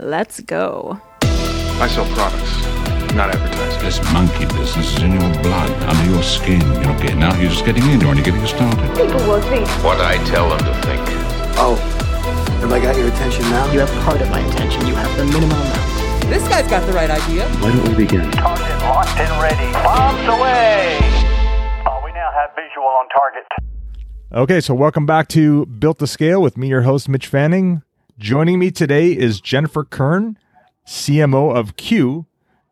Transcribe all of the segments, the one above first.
Let's go. I sell products, not advertising. This monkey business is in your blood, under your skin. You're not getting out, you're just getting in, you're only getting started. People will think. What I tell them to think. Oh, have I got your attention now? You have part of my attention. You have the minimum amount. This guy's got the right idea. Why don't we begin? Target locked and ready. Bombs away. Oh, we now have visual on target. Okay, so welcome back to Built to Scale with me, your host, Mitch Fanning. Joining me today is Jennifer Kern, CMO of Qu,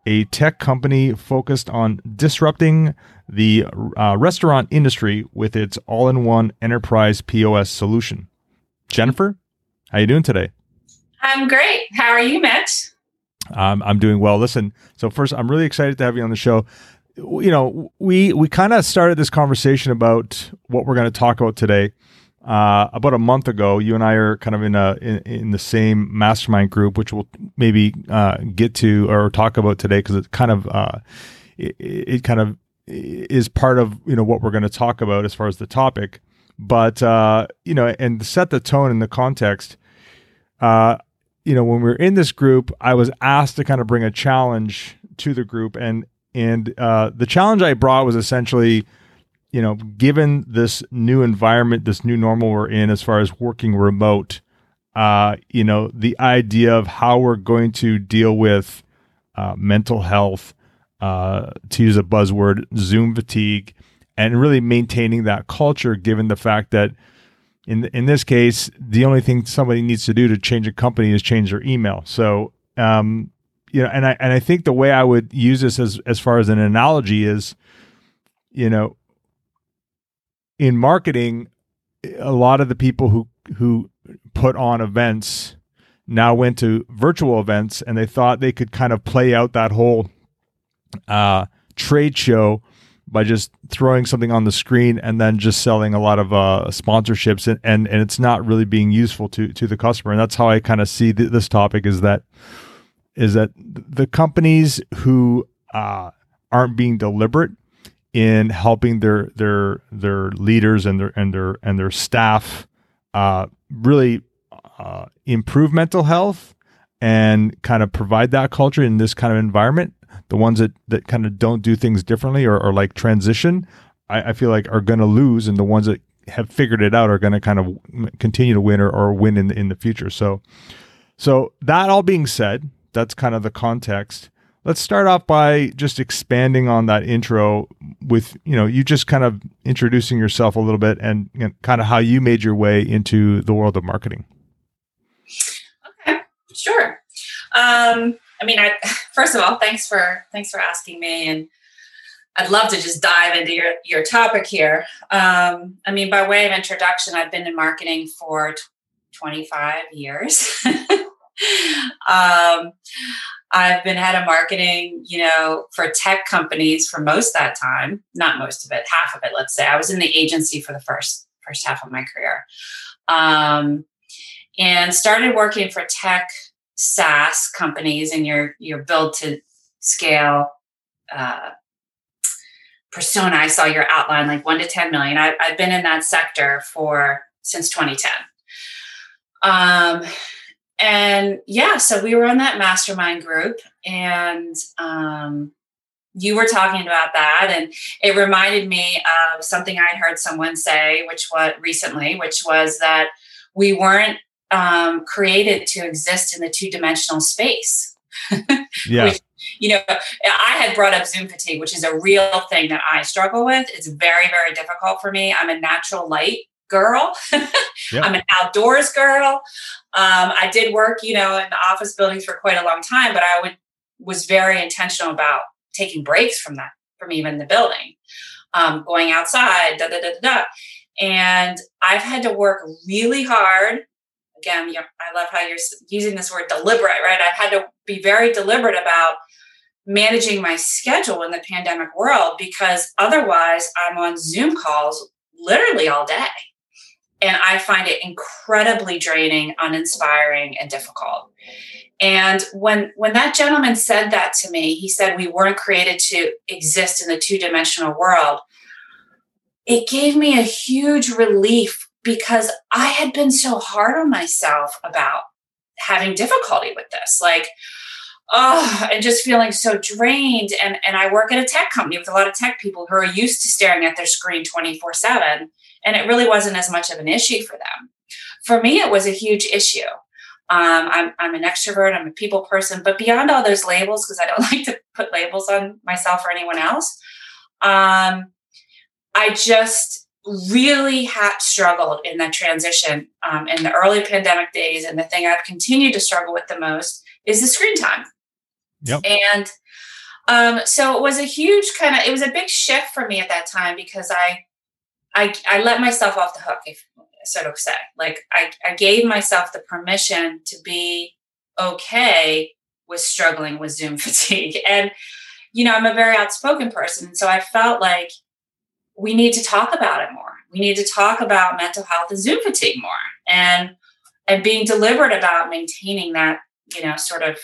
a tech company focused on disrupting the uh, restaurant industry with its all-in-one enterprise POS solution. Jennifer, how are you doing today? I'm great. How are you, Mitch? Um, I'm doing well. Listen, so first, I'm really excited to have you on the show. You know, we we kind of started this conversation about what we're going to talk about today. Uh, about a month ago, you and I are kind of in a in, in the same mastermind group, which we'll maybe uh, get to or talk about today because it kind of uh, it, it, kind of is part of you know what we're going to talk about as far as the topic. But uh, you know, and set the tone and the context, uh, you know, when we were in this group, I was asked to kind of bring a challenge to the group, and and uh, the challenge I brought was essentially you know, given this new environment, this new normal we're in as far as working remote, uh, you know, the idea of how we're going to deal with uh, mental health, uh, to use a buzzword, Zoom fatigue, and really maintaining that culture, given the fact that in in this case, the only thing somebody needs to do to change a company is change their email. So, um, you know, and I and I think the way I would use this as as far as an analogy is, you know, in marketing, a lot of the people who who put on events now went to virtual events and they thought they could kind of play out that whole uh, trade show by just throwing something on the screen and then just selling a lot of uh, sponsorships and, and and it's not really being useful to to the customer. And that's how I kind of see th- this topic is that is that the companies who uh, aren't being deliberate in helping their their their leaders and their and their and their staff uh, really uh, improve mental health and kind of provide that culture in this kind of environment. The ones that that kind of don't do things differently or, or like transition, I, I feel like are going to lose, and the ones that have figured it out are going to kind of continue to win or, or win in the, in the future. So, so that all being said, that's kind of the context let's start off by just expanding on that intro with you know you just kind of introducing yourself a little bit and, and kind of how you made your way into the world of marketing. Okay sure. Um, i mean i first of all thanks for thanks for asking me and i'd love to just dive into your your topic here. Um, i mean by way of introduction i've been in marketing for t- 25 years. Um, I've been head of marketing, you know, for tech companies for most that time, not most of it, half of it, let's say. I was in the agency for the first first half of my career. Um, and started working for tech SaaS companies and your your Built to Scale uh, persona. I saw your outline like one to 10 million. I, I've been in that sector for since 2010. Um, and yeah, so we were on that mastermind group, and um, you were talking about that, and it reminded me of something I'd heard someone say, which was recently, which was that we weren't um, created to exist in the two dimensional space. yeah. which, you know, I had brought up Zoom fatigue, which is a real thing that I struggle with. It's very, very difficult for me. I'm a natural light girl. yep. I'm an outdoors girl. Um, I did work, you know, in the office buildings for quite a long time, but I would was very intentional about taking breaks from that, from even the building, um, going outside, da da da da. And I've had to work really hard. Again, I love how you're using this word deliberate, right? I've had to be very deliberate about managing my schedule in the pandemic world because otherwise I'm on Zoom calls literally all day and I find it incredibly draining, uninspiring, and difficult. And when when that gentleman said that to me, he said we weren't created to exist in the two-dimensional world. It gave me a huge relief because I had been so hard on myself about having difficulty with this. Like, oh, and just feeling so drained. And and I work at a tech company with a lot of tech people who are used to staring at their screen 24-7. And it really wasn't as much of an issue for them. For me, it was a huge issue. Um, I'm, I'm an extrovert, I'm a people person, but beyond all those labels, because I don't like to put labels on myself or anyone else, um, I just really had struggled in that transition um, in the early pandemic days. And the thing I've continued to struggle with the most is the screen time. Yep. And um, so it was a huge kind of, it was a big shift for me at that time because I, I, I let myself off the hook, if so to say. Like I, I gave myself the permission to be okay with struggling with Zoom fatigue. And, you know, I'm a very outspoken person. So I felt like we need to talk about it more. We need to talk about mental health and Zoom fatigue more and and being deliberate about maintaining that, you know, sort of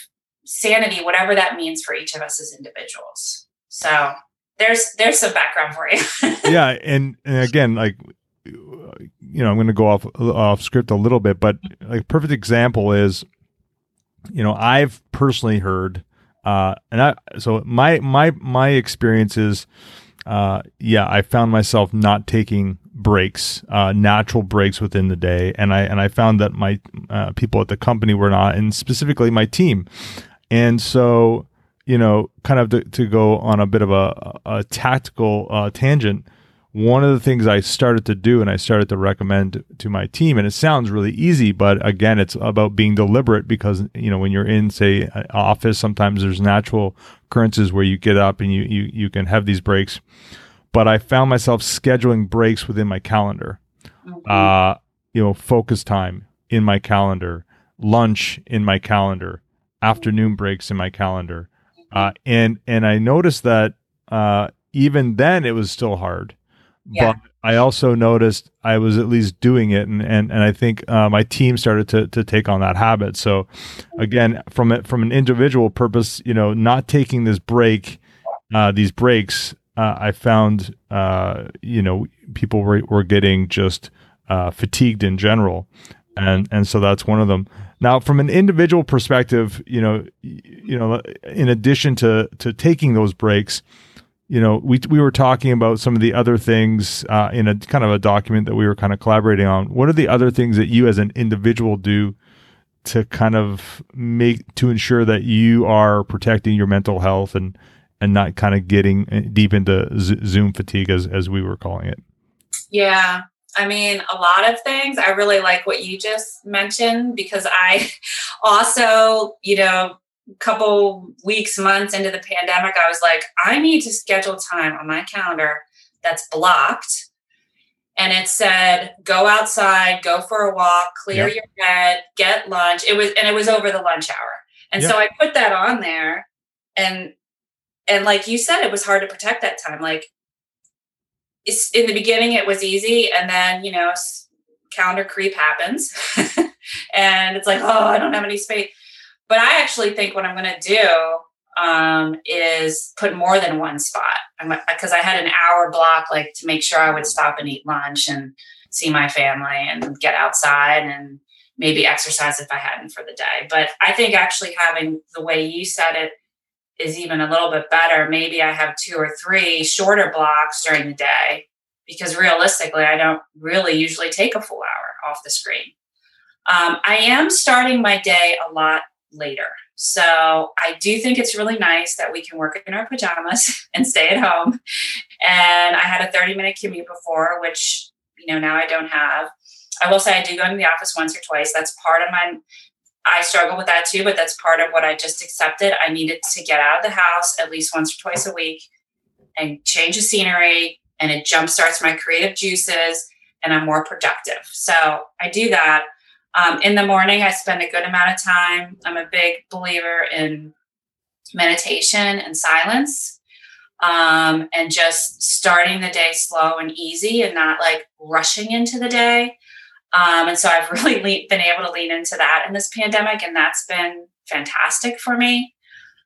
sanity, whatever that means for each of us as individuals. So there's there's some background for you. yeah, and, and again, like you know, I'm going to go off off script a little bit, but like perfect example is, you know, I've personally heard, uh, and I so my my my experience is uh, yeah, I found myself not taking breaks, uh, natural breaks within the day, and I and I found that my uh, people at the company were not, and specifically my team, and so you know, kind of to, to go on a bit of a, a tactical uh, tangent. One of the things I started to do and I started to recommend to my team, and it sounds really easy, but again, it's about being deliberate because you know when you're in, say, an office, sometimes there's natural occurrences where you get up and you you you can have these breaks. But I found myself scheduling breaks within my calendar. Mm-hmm. Uh, you know, focus time in my calendar, lunch in my calendar, afternoon breaks in my calendar. Uh, and and I noticed that uh, even then it was still hard. Yeah. But I also noticed I was at least doing it, and and, and I think uh, my team started to to take on that habit. So, again, from it from an individual purpose, you know, not taking this break, uh, these breaks, uh, I found, uh, you know, people were were getting just uh, fatigued in general, and and so that's one of them. Now, from an individual perspective, you know, you know, in addition to to taking those breaks you know, we we were talking about some of the other things uh, in a kind of a document that we were kind of collaborating on. What are the other things that you as an individual do to kind of make to ensure that you are protecting your mental health and and not kind of getting uh, deep into Zoom fatigue as as we were calling it? Yeah, I mean, a lot of things. I really like what you just mentioned because I also, you know, a couple weeks, months into the pandemic, I was like, I need to schedule time on my calendar that's blocked. And it said, go outside, go for a walk, clear yep. your head, get lunch. It was, and it was over the lunch hour. And yep. so I put that on there. And, and like you said, it was hard to protect that time. Like, it's in the beginning, it was easy. And then, you know, calendar creep happens. and it's like, oh, I don't have any space but I actually think what I'm going to do um, is put more than one spot because I had an hour block, like to make sure I would stop and eat lunch and see my family and get outside and maybe exercise if I hadn't for the day. But I think actually having the way you said it is even a little bit better. Maybe I have two or three shorter blocks during the day because realistically, I don't really usually take a full hour off the screen. Um, I am starting my day a lot later. So I do think it's really nice that we can work in our pajamas and stay at home. And I had a 30 minute commute before, which, you know, now I don't have. I will say I do go into the office once or twice. That's part of my, I struggle with that too, but that's part of what I just accepted. I needed to get out of the house at least once or twice a week and change the scenery. And it jumpstarts my creative juices and I'm more productive. So I do that. Um, in the morning, I spend a good amount of time. I'm a big believer in meditation and silence um, and just starting the day slow and easy and not like rushing into the day. Um, and so I've really le- been able to lean into that in this pandemic, and that's been fantastic for me.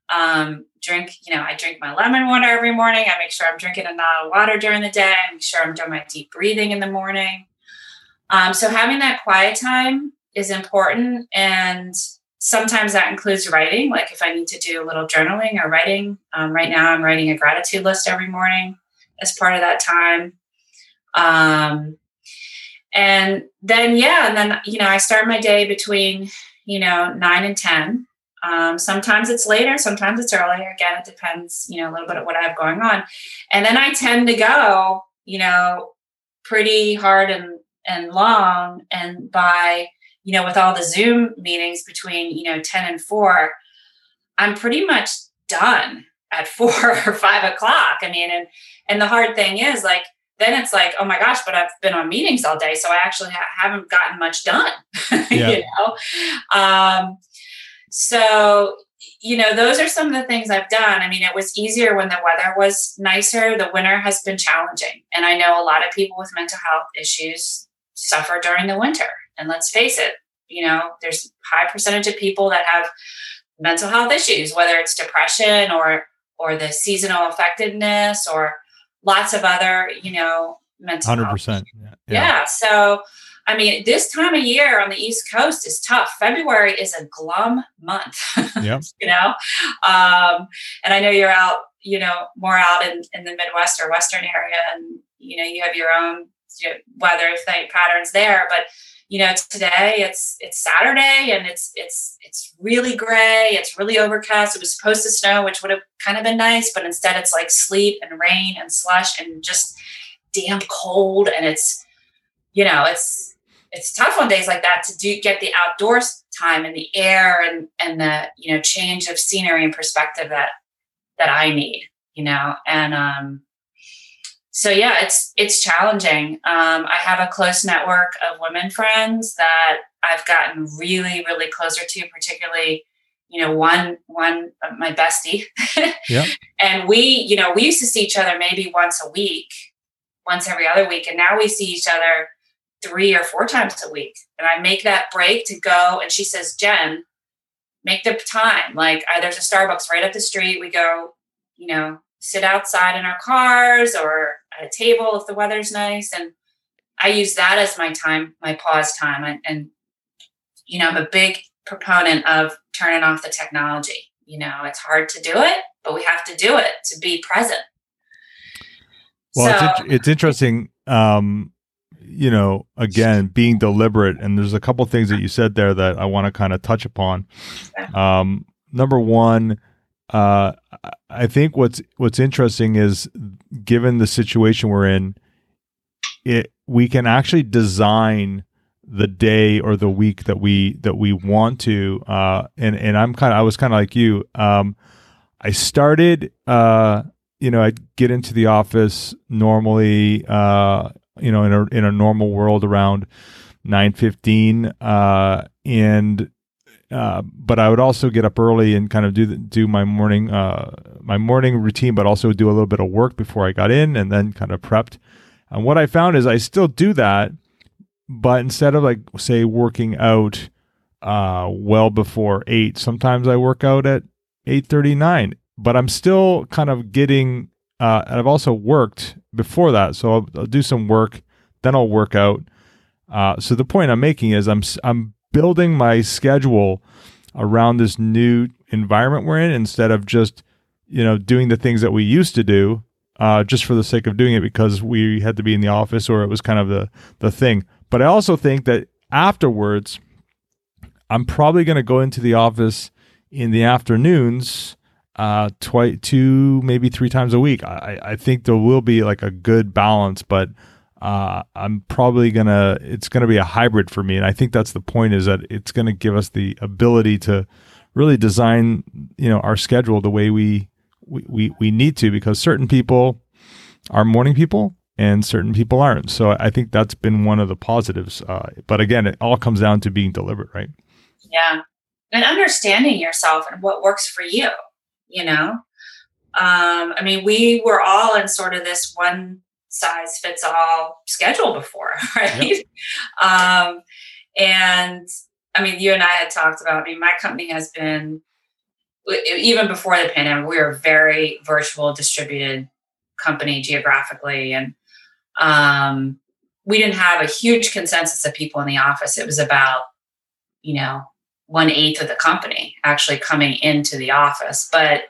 Um, drink, you know, I drink my lemon water every morning. I make sure I'm drinking a lot of water during the day. I make sure I'm doing my deep breathing in the morning. Um, so having that quiet time is important. And sometimes that includes writing, like if I need to do a little journaling or writing. Um, right now, I'm writing a gratitude list every morning as part of that time. Um, and then, yeah, and then, you know, I start my day between, you know, nine and 10. Um, sometimes it's later, sometimes it's earlier. Again, it depends, you know, a little bit of what I have going on. And then I tend to go, you know, pretty hard and, and long. And by, you know, with all the Zoom meetings between, you know, 10 and 4, I'm pretty much done at four or five o'clock. I mean, and and the hard thing is like then it's like, oh my gosh, but I've been on meetings all day, so I actually ha- haven't gotten much done. Yeah. you know, um, so you know, those are some of the things I've done. I mean, it was easier when the weather was nicer. The winter has been challenging, and I know a lot of people with mental health issues suffer during the winter. And let's face it, you know, there's high percentage of people that have mental health issues, whether it's depression or or the seasonal effectiveness or lots of other, you know, mental 100%. Yeah. yeah. So, I mean, this time of year on the East Coast is tough. February is a glum month. Yeah. you know, um, and I know you're out, you know, more out in, in the Midwest or Western area, and you know, you have your own you know, weather thing patterns there. But you know today it's it's saturday and it's it's it's really gray it's really overcast. It was supposed to snow which would have kind of been nice but instead it's like sleet and rain and slush and just damn cold and it's you know it's it's tough on days like that to do get the outdoors time and the air and and the you know change of scenery and perspective that that i need you know and um so yeah, it's it's challenging. Um, I have a close network of women friends that I've gotten really, really closer to, particularly, you know, one one my bestie. yeah. And we, you know, we used to see each other maybe once a week, once every other week, and now we see each other three or four times a week. And I make that break to go, and she says, Jen, make the time. Like I, there's a Starbucks right up the street. We go, you know, sit outside in our cars or at a table if the weather's nice. And I use that as my time, my pause time. And, and you know, I'm a big proponent of turning off the technology. You know, it's hard to do it, but we have to do it to be present. Well, so, it's, it's interesting. Um, you know, again, being deliberate, and there's a couple things that you said there that I want to kind of touch upon. Um, number one, uh, I think what's what's interesting is given the situation we're in, it we can actually design the day or the week that we that we want to. Uh, and and I'm kind of I was kind of like you. Um, I started. Uh, you know, I'd get into the office normally. Uh, you know, in a in a normal world around nine fifteen. Uh, and uh, but I would also get up early and kind of do the, do my morning uh, my morning routine, but also do a little bit of work before I got in, and then kind of prepped. And what I found is I still do that, but instead of like say working out uh, well before eight, sometimes I work out at eight thirty nine. But I'm still kind of getting. Uh, I've also worked before that, so I'll, I'll do some work, then I'll work out. Uh, so the point I'm making is I'm I'm building my schedule around this new environment we're in instead of just you know doing the things that we used to do uh, just for the sake of doing it because we had to be in the office or it was kind of the the thing. But I also think that afterwards, I'm probably going to go into the office in the afternoons, uh, twice, two, maybe three times a week. I, I think there will be like a good balance, but uh, I'm probably gonna it's gonna be a hybrid for me, and I think that's the point is that it's gonna give us the ability to really design you know our schedule the way we we we, we need to because certain people are morning people and certain people aren't. So I think that's been one of the positives. Uh, but again, it all comes down to being deliberate, right? Yeah, and understanding yourself and what works for you. You know, um, I mean, we were all in sort of this one size fits all schedule before, right? Yep. Um, and I mean, you and I had talked about, I mean, my company has been, even before the pandemic, we were a very virtual distributed company geographically. And um, we didn't have a huge consensus of people in the office. It was about, you know, one eighth of the company actually coming into the office. But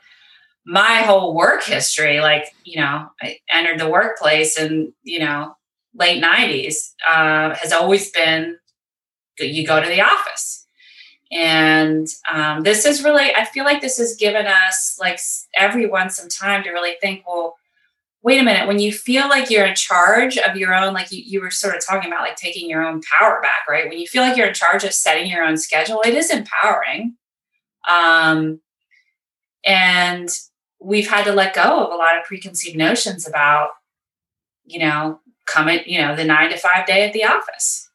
my whole work history, like, you know, I entered the workplace in, you know, late 90s, uh, has always been you go to the office. And um, this is really, I feel like this has given us, like, everyone some time to really think, well, wait a minute, when you feel like you're in charge of your own, like you, you were sort of talking about, like taking your own power back, right? When you feel like you're in charge of setting your own schedule, it is empowering. Um, and we've had to let go of a lot of preconceived notions about, you know, coming, you know, the nine to five day at the office.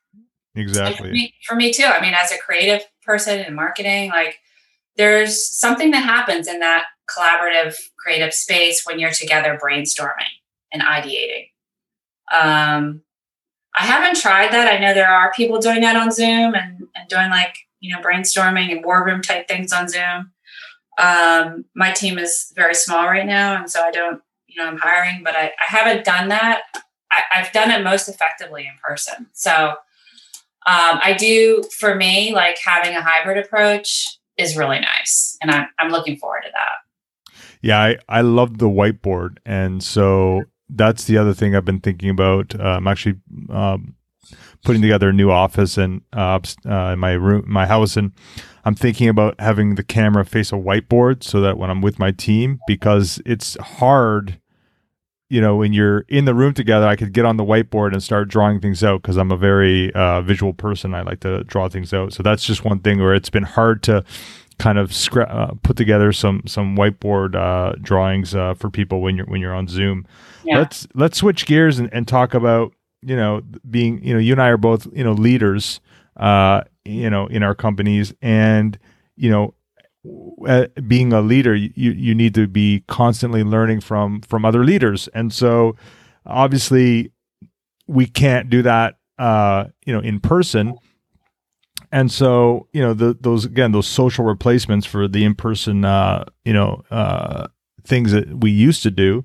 Exactly. For me, for me too. I mean, as a creative person in marketing, like there's something that happens in that collaborative creative space when you're together brainstorming and ideating. Um, I haven't tried that. I know there are people doing that on Zoom and, and doing like, you know, brainstorming and war room type things on Zoom. Um, my team is very small right now. And so I don't, you know, I'm hiring, but I, I haven't done that. I, have done it most effectively in person. So um, I do, for me, like having a hybrid approach is really nice. And I'm, I'm looking forward to that. Yeah, I, I love the whiteboard. And so that's the other thing I've been thinking about. Uh, I'm actually um, putting together a new office and uh, uh, in my room, my house, and I'm thinking about having the camera face a whiteboard so that when I'm with my team, because it's hard, you know, when you're in the room together, I could get on the whiteboard and start drawing things out because I'm a very uh, visual person. I like to draw things out. So that's just one thing where it's been hard to kind of scra- uh, put together some some whiteboard uh, drawings uh, for people when you're when you're on Zoom. Yeah. Let's let's switch gears and, and talk about you know being you know you and I are both you know leaders uh, you know in our companies. And you know uh, being a leader you you need to be constantly learning from from other leaders. And so obviously we can't do that uh, you know in person. And so you know the, those again those social replacements for the in-person uh, you know uh, things that we used to do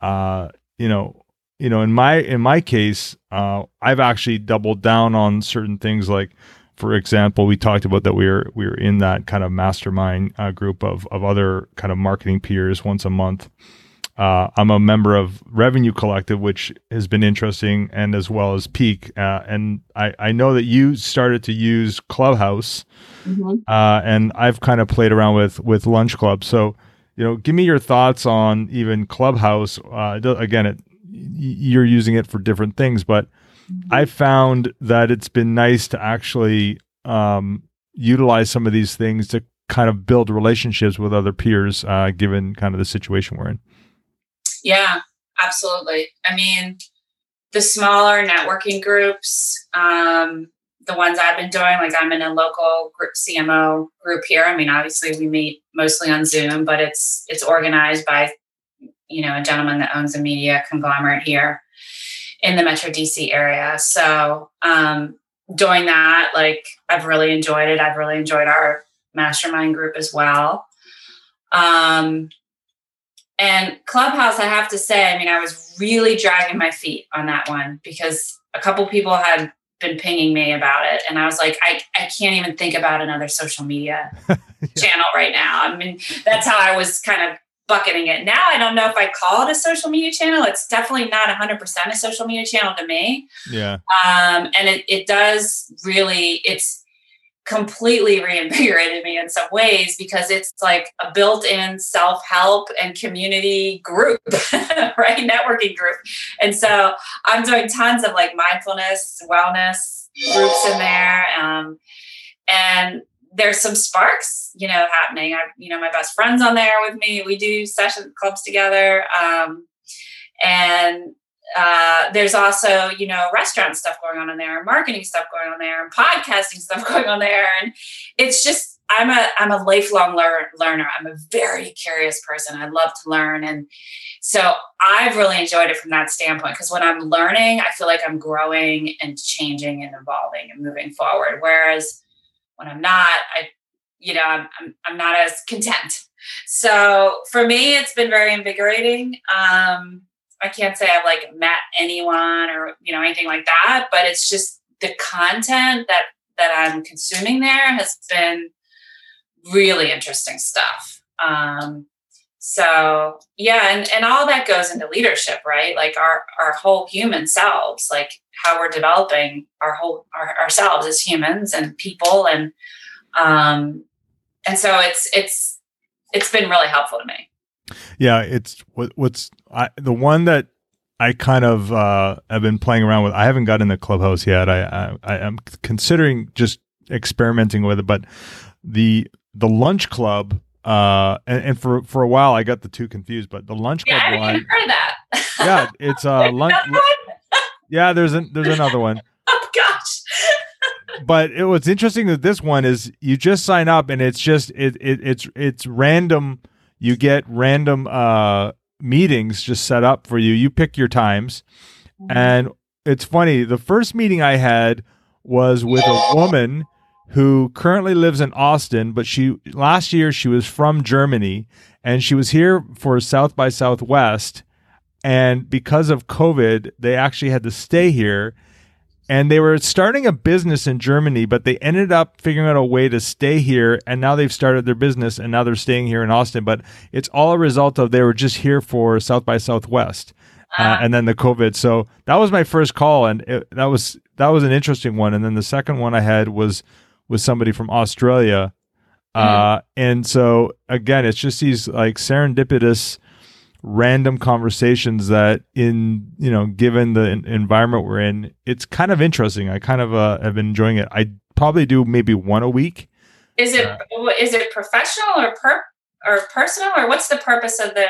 uh, you know you know in my in my case uh, i've actually doubled down on certain things like for example we talked about that we were we were in that kind of mastermind uh, group of of other kind of marketing peers once a month uh, I'm a member of Revenue Collective, which has been interesting, and as well as Peak. Uh, and I, I know that you started to use Clubhouse, mm-hmm. uh, and I've kind of played around with with Lunch Club. So, you know, give me your thoughts on even Clubhouse. Uh, again, it, you're using it for different things, but mm-hmm. I found that it's been nice to actually um, utilize some of these things to kind of build relationships with other peers, uh, given kind of the situation we're in. Yeah, absolutely. I mean, the smaller networking groups, um, the ones I've been doing, like I'm in a local group CMO group here. I mean, obviously we meet mostly on Zoom, but it's it's organized by you know a gentleman that owns a media conglomerate here in the Metro DC area. So um, doing that, like I've really enjoyed it. I've really enjoyed our mastermind group as well. Um, and Clubhouse, I have to say, I mean, I was really dragging my feet on that one because a couple people had been pinging me about it. And I was like, I, I can't even think about another social media yeah. channel right now. I mean, that's how I was kind of bucketing it. Now I don't know if I call it a social media channel. It's definitely not 100% a social media channel to me. Yeah. Um, and it, it does really, it's, completely reinvigorated me in some ways because it's like a built-in self-help and community group right networking group and so i'm doing tons of like mindfulness wellness groups in there um, and there's some sparks you know happening. I you know my best friends on there with me. We do session clubs together. Um, and uh, there's also you know restaurant stuff going on in there and marketing stuff going on there and podcasting stuff going on there. And it's just i'm a i'm a lifelong lear- learner. I'm a very curious person. I love to learn. And so i've really enjoyed it from that standpoint because when i'm learning i feel like i'm growing and changing and evolving and moving forward. Whereas when i'm not i you know i'm, I'm, I'm not as content so for me it's been very invigorating um, I can't say I've like met anyone or you know anything like that, but it's just the content that that I'm consuming there has been really interesting stuff. Um, so yeah, and, and all that goes into leadership, right? Like our our whole human selves, like how we're developing our whole our, ourselves as humans and people and um and so it's it's it's been really helpful to me. Yeah, it's what what's I, the one that I kind of uh, have been playing around with. I haven't got in the clubhouse yet. I, I I am considering just experimenting with it, but the the lunch club uh and, and for for a while I got the two confused, but the lunch club yeah, I one. heard that. yeah, it's uh lunch. yeah, there's an there's another one. oh gosh. but it, what's interesting with this one is you just sign up and it's just it, it it's it's random. You get random uh meetings just set up for you. You pick your times, Mm-hmm. and it's funny. The first meeting I had was with a woman who currently lives in Austin, but she last year she was from Germany and she was here for South by Southwest. And because of COVID, they actually had to stay here. And they were starting a business in Germany, but they ended up figuring out a way to stay here. And now they've started their business and now they're staying here in Austin. But it's all a result of they were just here for South by Southwest. Uh, and then the COVID. So that was my first call, and it, that was that was an interesting one. And then the second one I had was with somebody from Australia, uh, and so again, it's just these like serendipitous, random conversations that, in you know, given the en- environment we're in, it's kind of interesting. I kind of uh, have been enjoying it. I probably do maybe one a week. Is it is it professional or per or personal or what's the purpose of the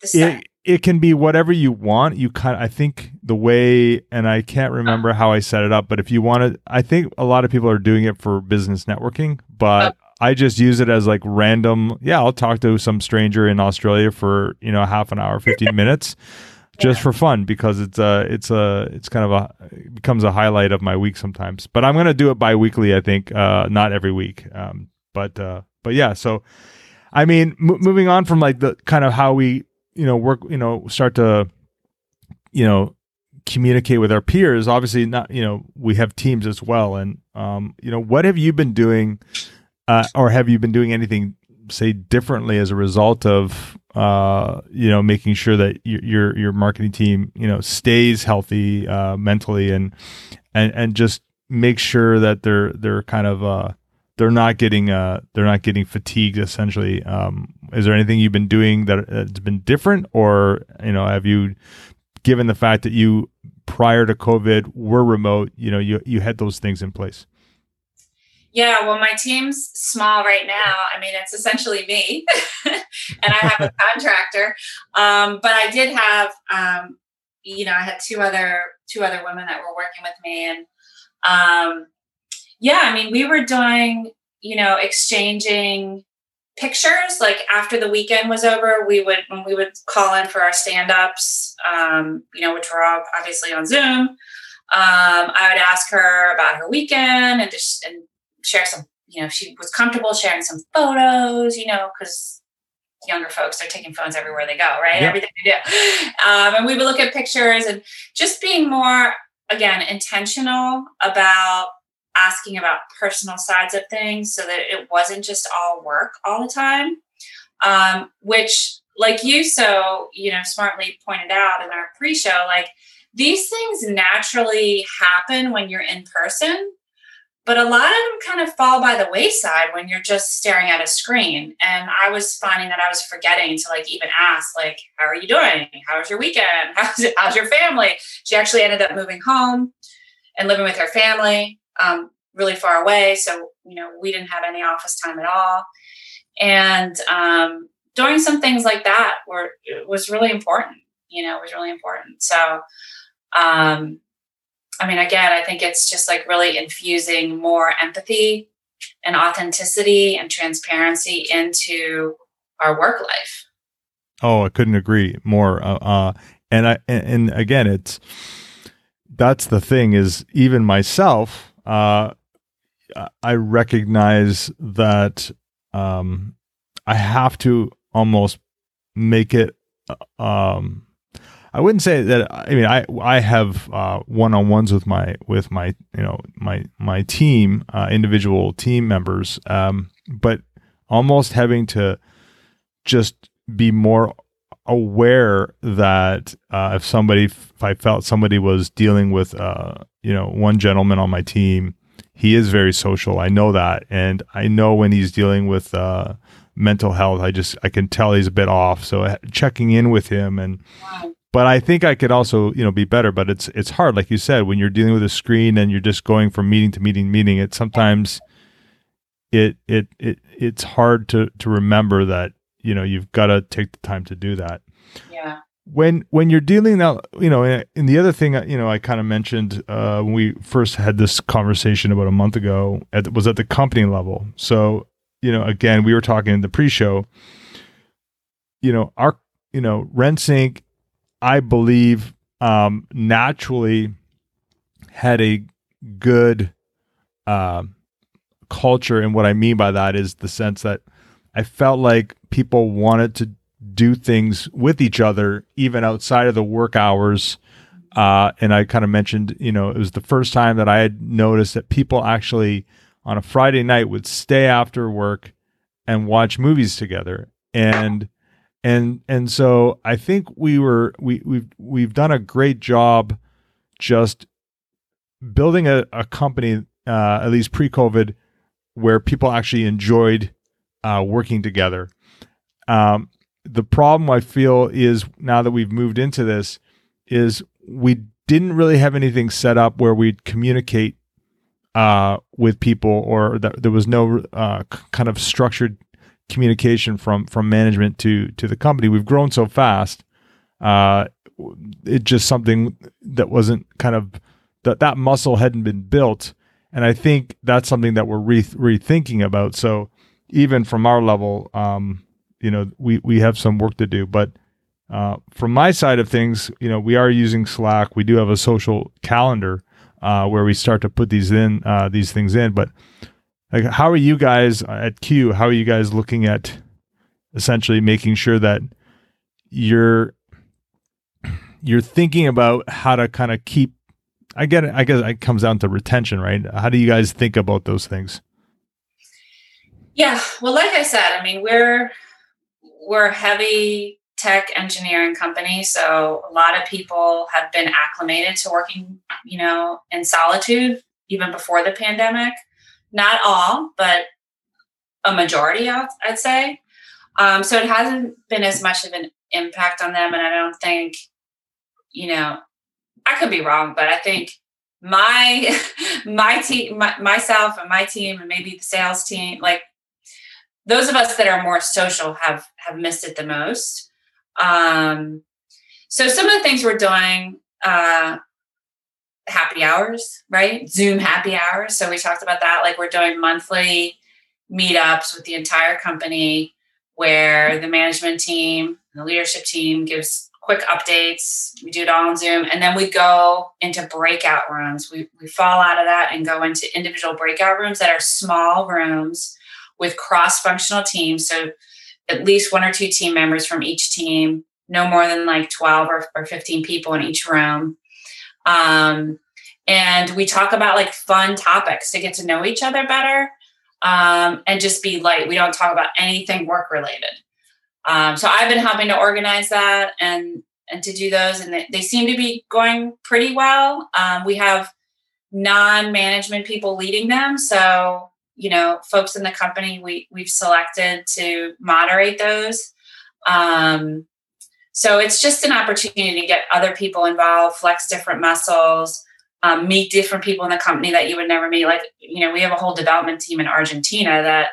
the stuff? it, it can be whatever you want. You kind I think the way and I can't remember how I set it up, but if you want to I think a lot of people are doing it for business networking, but I just use it as like random, yeah, I'll talk to some stranger in Australia for, you know, half an hour, 15 minutes just for fun because it's a it's a it's kind of a it becomes a highlight of my week sometimes. But I'm going to do it bi-weekly, I think, uh not every week. Um but uh but yeah, so I mean, m- moving on from like the kind of how we, you know, work, you know, start to, you know, communicate with our peers. Obviously, not, you know, we have teams as well. And, um, you know, what have you been doing, uh, or have you been doing anything, say, differently as a result of, uh, you know, making sure that your your, your marketing team, you know, stays healthy uh, mentally and and and just make sure that they're they're kind of uh, they're not getting uh they're not getting fatigued essentially um is there anything you've been doing that has been different or you know have you given the fact that you prior to covid were remote you know you you had those things in place Yeah, well, my team's small right now. I mean, it's essentially me, and I have a contractor. Um, but I did have, um, you know, I had two other two other women that were working with me, and um, yeah, I mean, we were doing, you know, exchanging pictures. Like after the weekend was over, we would when we would call in for our stand ups, um, you know, which were all obviously on Zoom. Um, I would ask her about her weekend and just and share some, you know, if she was comfortable sharing some photos, you know, because younger folks they're taking phones everywhere they go, right? Everything they do. Um, and we would look at pictures and just being more again intentional about asking about personal sides of things so that it wasn't just all work all the time. Um, which like you so, you know, smartly pointed out in our pre-show, like these things naturally happen when you're in person but a lot of them kind of fall by the wayside when you're just staring at a screen. And i was finding that i was forgetting to like even ask like how are you doing? How was your weekend? How's, how's your family? She actually ended up moving home and living with her family um, really far away so you know we didn't have any office time at all and um, doing some things like that were was really important you know it was really important so um, I mean, again, I think it's just like really infusing more empathy and authenticity and transparency into our work life. oh i couldn't agree more uh, uh and i and again it's that's the thing is even myself uh i recognize that um i have to almost make it uh, um I wouldn't say that. I mean, I I have uh, one-on-ones with my with my you know my my team, uh, individual team members. Um, but almost having to just be more aware that uh, if somebody, if I felt somebody was dealing with, uh, you know, one gentleman on my team, he is very social. I know that, and I know when he's dealing with uh, mental health. I just I can tell he's a bit off. So uh, checking in with him and. But I think I could also, you know, be better. But it's it's hard, like you said, when you're dealing with a screen and you're just going from meeting to meeting, meeting. It sometimes it it it it's hard to to remember that you know you've got to take the time to do that. Yeah. when when you're dealing now you know and, the other thing you know i kind of mentioned uh, when we first had this conversation about a month ago at, was at the company level. So you know again we were talking in the pre-show. You know our you know rensync i believe um naturally had a good uh, culture. And what i mean by that is the sense that i felt like people wanted to do things with each other even outside of the work hours. Uh, and i kind of mentioned you know it was the first time that i had noticed that people actually on a friday night would stay after work and watch movies together. And and and so i think we were we we've we've done a great job just building a, a company uh, at least pre-covid where people actually enjoyed uh, working together um, the problem I feel is now that we've moved into this is we didn't really have anything set up where we'd communicate uh, with people or that there was no uh, kind of structured communication from from management to to the company. We've grown so fast. Uh, it just something that wasn't kind of that that muscle hadn't been built, and I think that's something that we're re- rethinking about. So even from our level, um, you know, we we have some work to do. But uh, from my side of things, you know, we are using Slack. We do have a social calendar uh, where we start to put these in uh, these things in. But like, how are you guys at Qu? How are you guys looking at essentially making sure that you're you're thinking about how to kind of keep I get it. I guess it comes down to retention, right? How do you guys think about those things? Yeah. Well, like I said, I mean, we're we're a heavy tech engineering company, so a lot of people have been acclimated to working, you know, in solitude even before the pandemic. Not all, but a majority, I'd say. Um, so it hasn't been as much of an impact on them, and I don't think, you know, I could be wrong, but I think my my team, my, myself, and my team, and maybe the sales team, like those of us that are more social have have missed it the most. Um, so some of the things we're doing, uh, happy hours, right? Zoom happy hours. So we talked about that. Like we're doing monthly meetups with the entire company where the management team, the leadership team gives quick updates. We do it all on Zoom. And then we go into breakout rooms. We, we fall out of that and go into individual breakout rooms that are small rooms with cross functional teams. So at least one or two team members from each team, no more than like 12 or, or 15 people in each room. Um, and we talk about like fun topics to get to know each other better um, and just be light. We don't talk about anything work related. Um, so I've been helping to organize that and and to do those, and they, they seem to be going pretty well. Um, we have non-management people leading them, so you know, folks in the company we we've selected to moderate those. Um, so it's just an opportunity to get other people involved, flex different muscles, um, meet different people in the company that you would never meet. Like, you know, we have a whole development team in Argentina that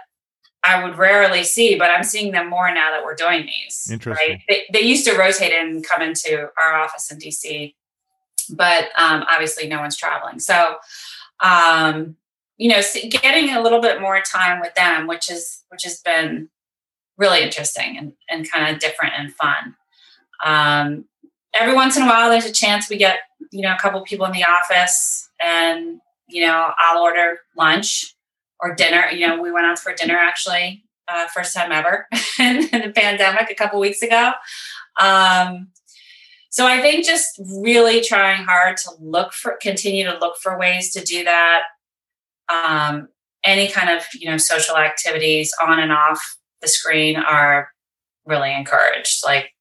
I would rarely see, but I'm seeing them more now that we're doing these. Interesting. Right? They, they used to rotate and come into our office in DC, but um, obviously no one's traveling. So, um, you know, getting a little bit more time with them, which is which has been really interesting and, and kind of different and fun. Um, every once in a while, there's a chance we get you know a couple people in the office, and you know I'll order lunch or dinner. You know, we went out for dinner actually, uh, first time ever in the pandemic a couple weeks ago. Um, so I think just really trying hard to look for, continue to look for ways to do that, um, any kind of you know social activities on and off the screen are really encouraged. Like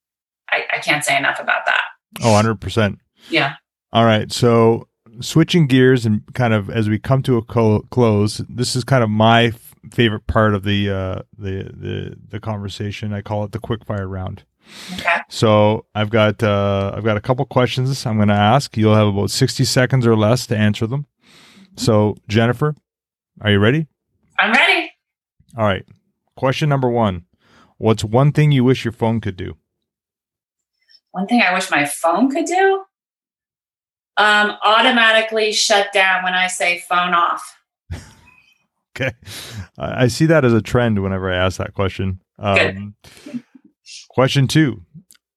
I, I can't say enough about that. Oh, 100%. Yeah. All right. So switching gears and kind of as we come to a co- close, this is kind of my f- favorite part of the uh, the the the conversation. I call it the quick fire round. Okay. So I've got uh, I've got a couple questions I'm going to ask. You'll have about 60 seconds or less to answer them. So Jennifer, are you ready? I'm ready. All right. Question number one: What's one thing you wish your phone could do? One thing I wish my phone could do um, automatically shut down when I say phone off. Okay. I see that as a trend whenever I ask that question. Um, question two.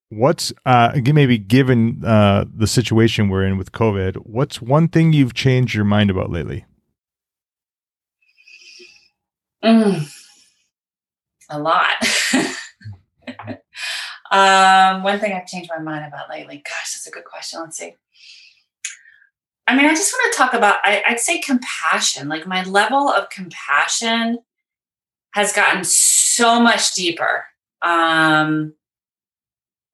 What's uh, maybe given uh, the situation we're in with COVID, what's one thing you've changed your mind about lately? Mm. A lot. um, one thing I've changed my mind about lately. Gosh, that's a good question. Let's see. I mean, I just want to talk about, I, I'd say compassion. Like my level of compassion has gotten so much deeper um,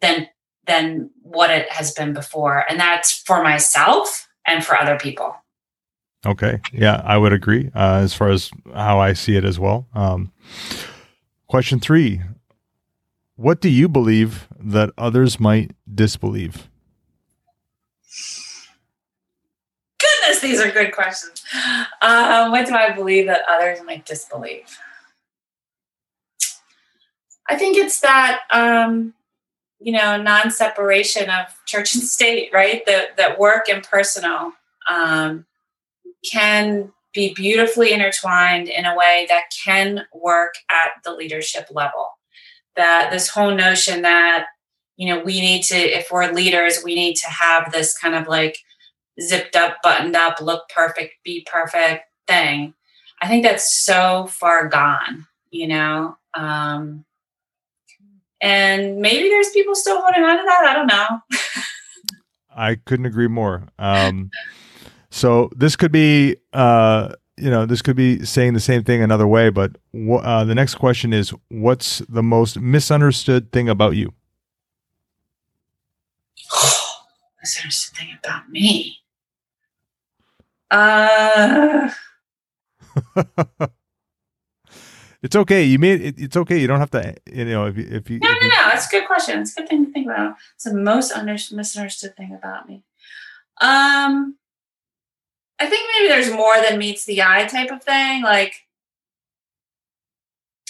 than than what it has been before, and that's for myself and for other people. Okay. Yeah, I would agree uh, as far as how I see it as well. Um, question three. What do you believe that others might disbelieve? Goodness, these are good questions. Uh, what do I believe that others might disbelieve? I think it's that um, you know non-separation of church and state, right? That that work and personal um, can be beautifully intertwined in a way that can work at the leadership level. That this whole notion that you know we need to, if we're leaders, we need to have this kind of like zipped up, buttoned up, look perfect, be perfect thing. I think that's so far gone, you know. Um, and maybe there's people still holding on to that. I don't know. I couldn't agree more. Um, so this could be, uh, you know, this could be saying the same thing another way. But wh- uh, the next question is, what's the most misunderstood thing about you? Misunderstood thing about me. Uh, it's okay. You made it, it's okay. You don't have to. You know, if you, if you, no, if no, you- no. That's a good question. It's a good thing to think about. It's the most under- misunderstood thing about me. Um, I think maybe there's more than meets the eye type of thing. Like,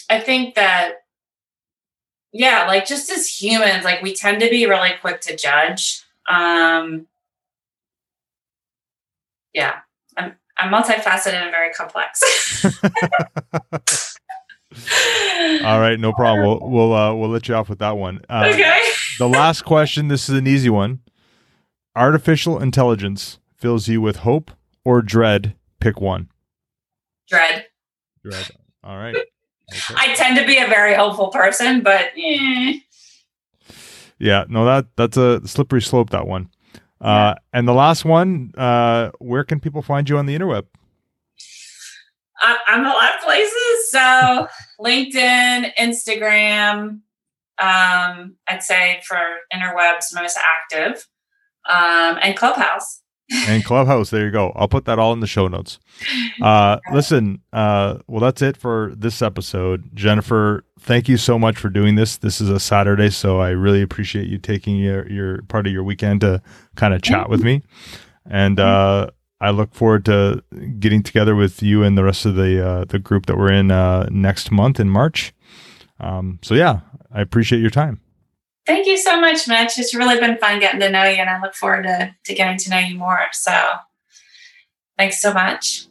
I think that, yeah, like just as humans, like we tend to be really quick to judge. Um, yeah, I'm I'm multifaceted and very complex. All right, no problem. We'll we'll uh, we'll let you off with that one. Uh, okay. The last question. This is an easy one. Artificial intelligence fills you with hope or dread. Pick one. Dread. Dread. All right. Okay. I tend to be a very hopeful person, but eh. Yeah, no, that that's a slippery slope. That one. Uh, and the last one. Uh, where can people find you on the interweb? I- I'm a lot of places. So LinkedIn, Instagram, um, I'd say for interwebs most active, um, and Clubhouse. and Clubhouse. There you go. I'll put that all in the show notes. Uh, listen, uh, well, that's it for this episode. Jennifer, thank you so much for doing this. This is a Saturday, so I really appreciate you taking your, your part of your weekend to kind of chat with me. And uh, I look forward to getting together with you and the rest of the uh, the group that we're in uh, next month in March. Um, so yeah, I appreciate your time. Thank you so much, Mitch. It's really been fun getting to know you, and I look forward to, to getting to know you more. So thanks so much.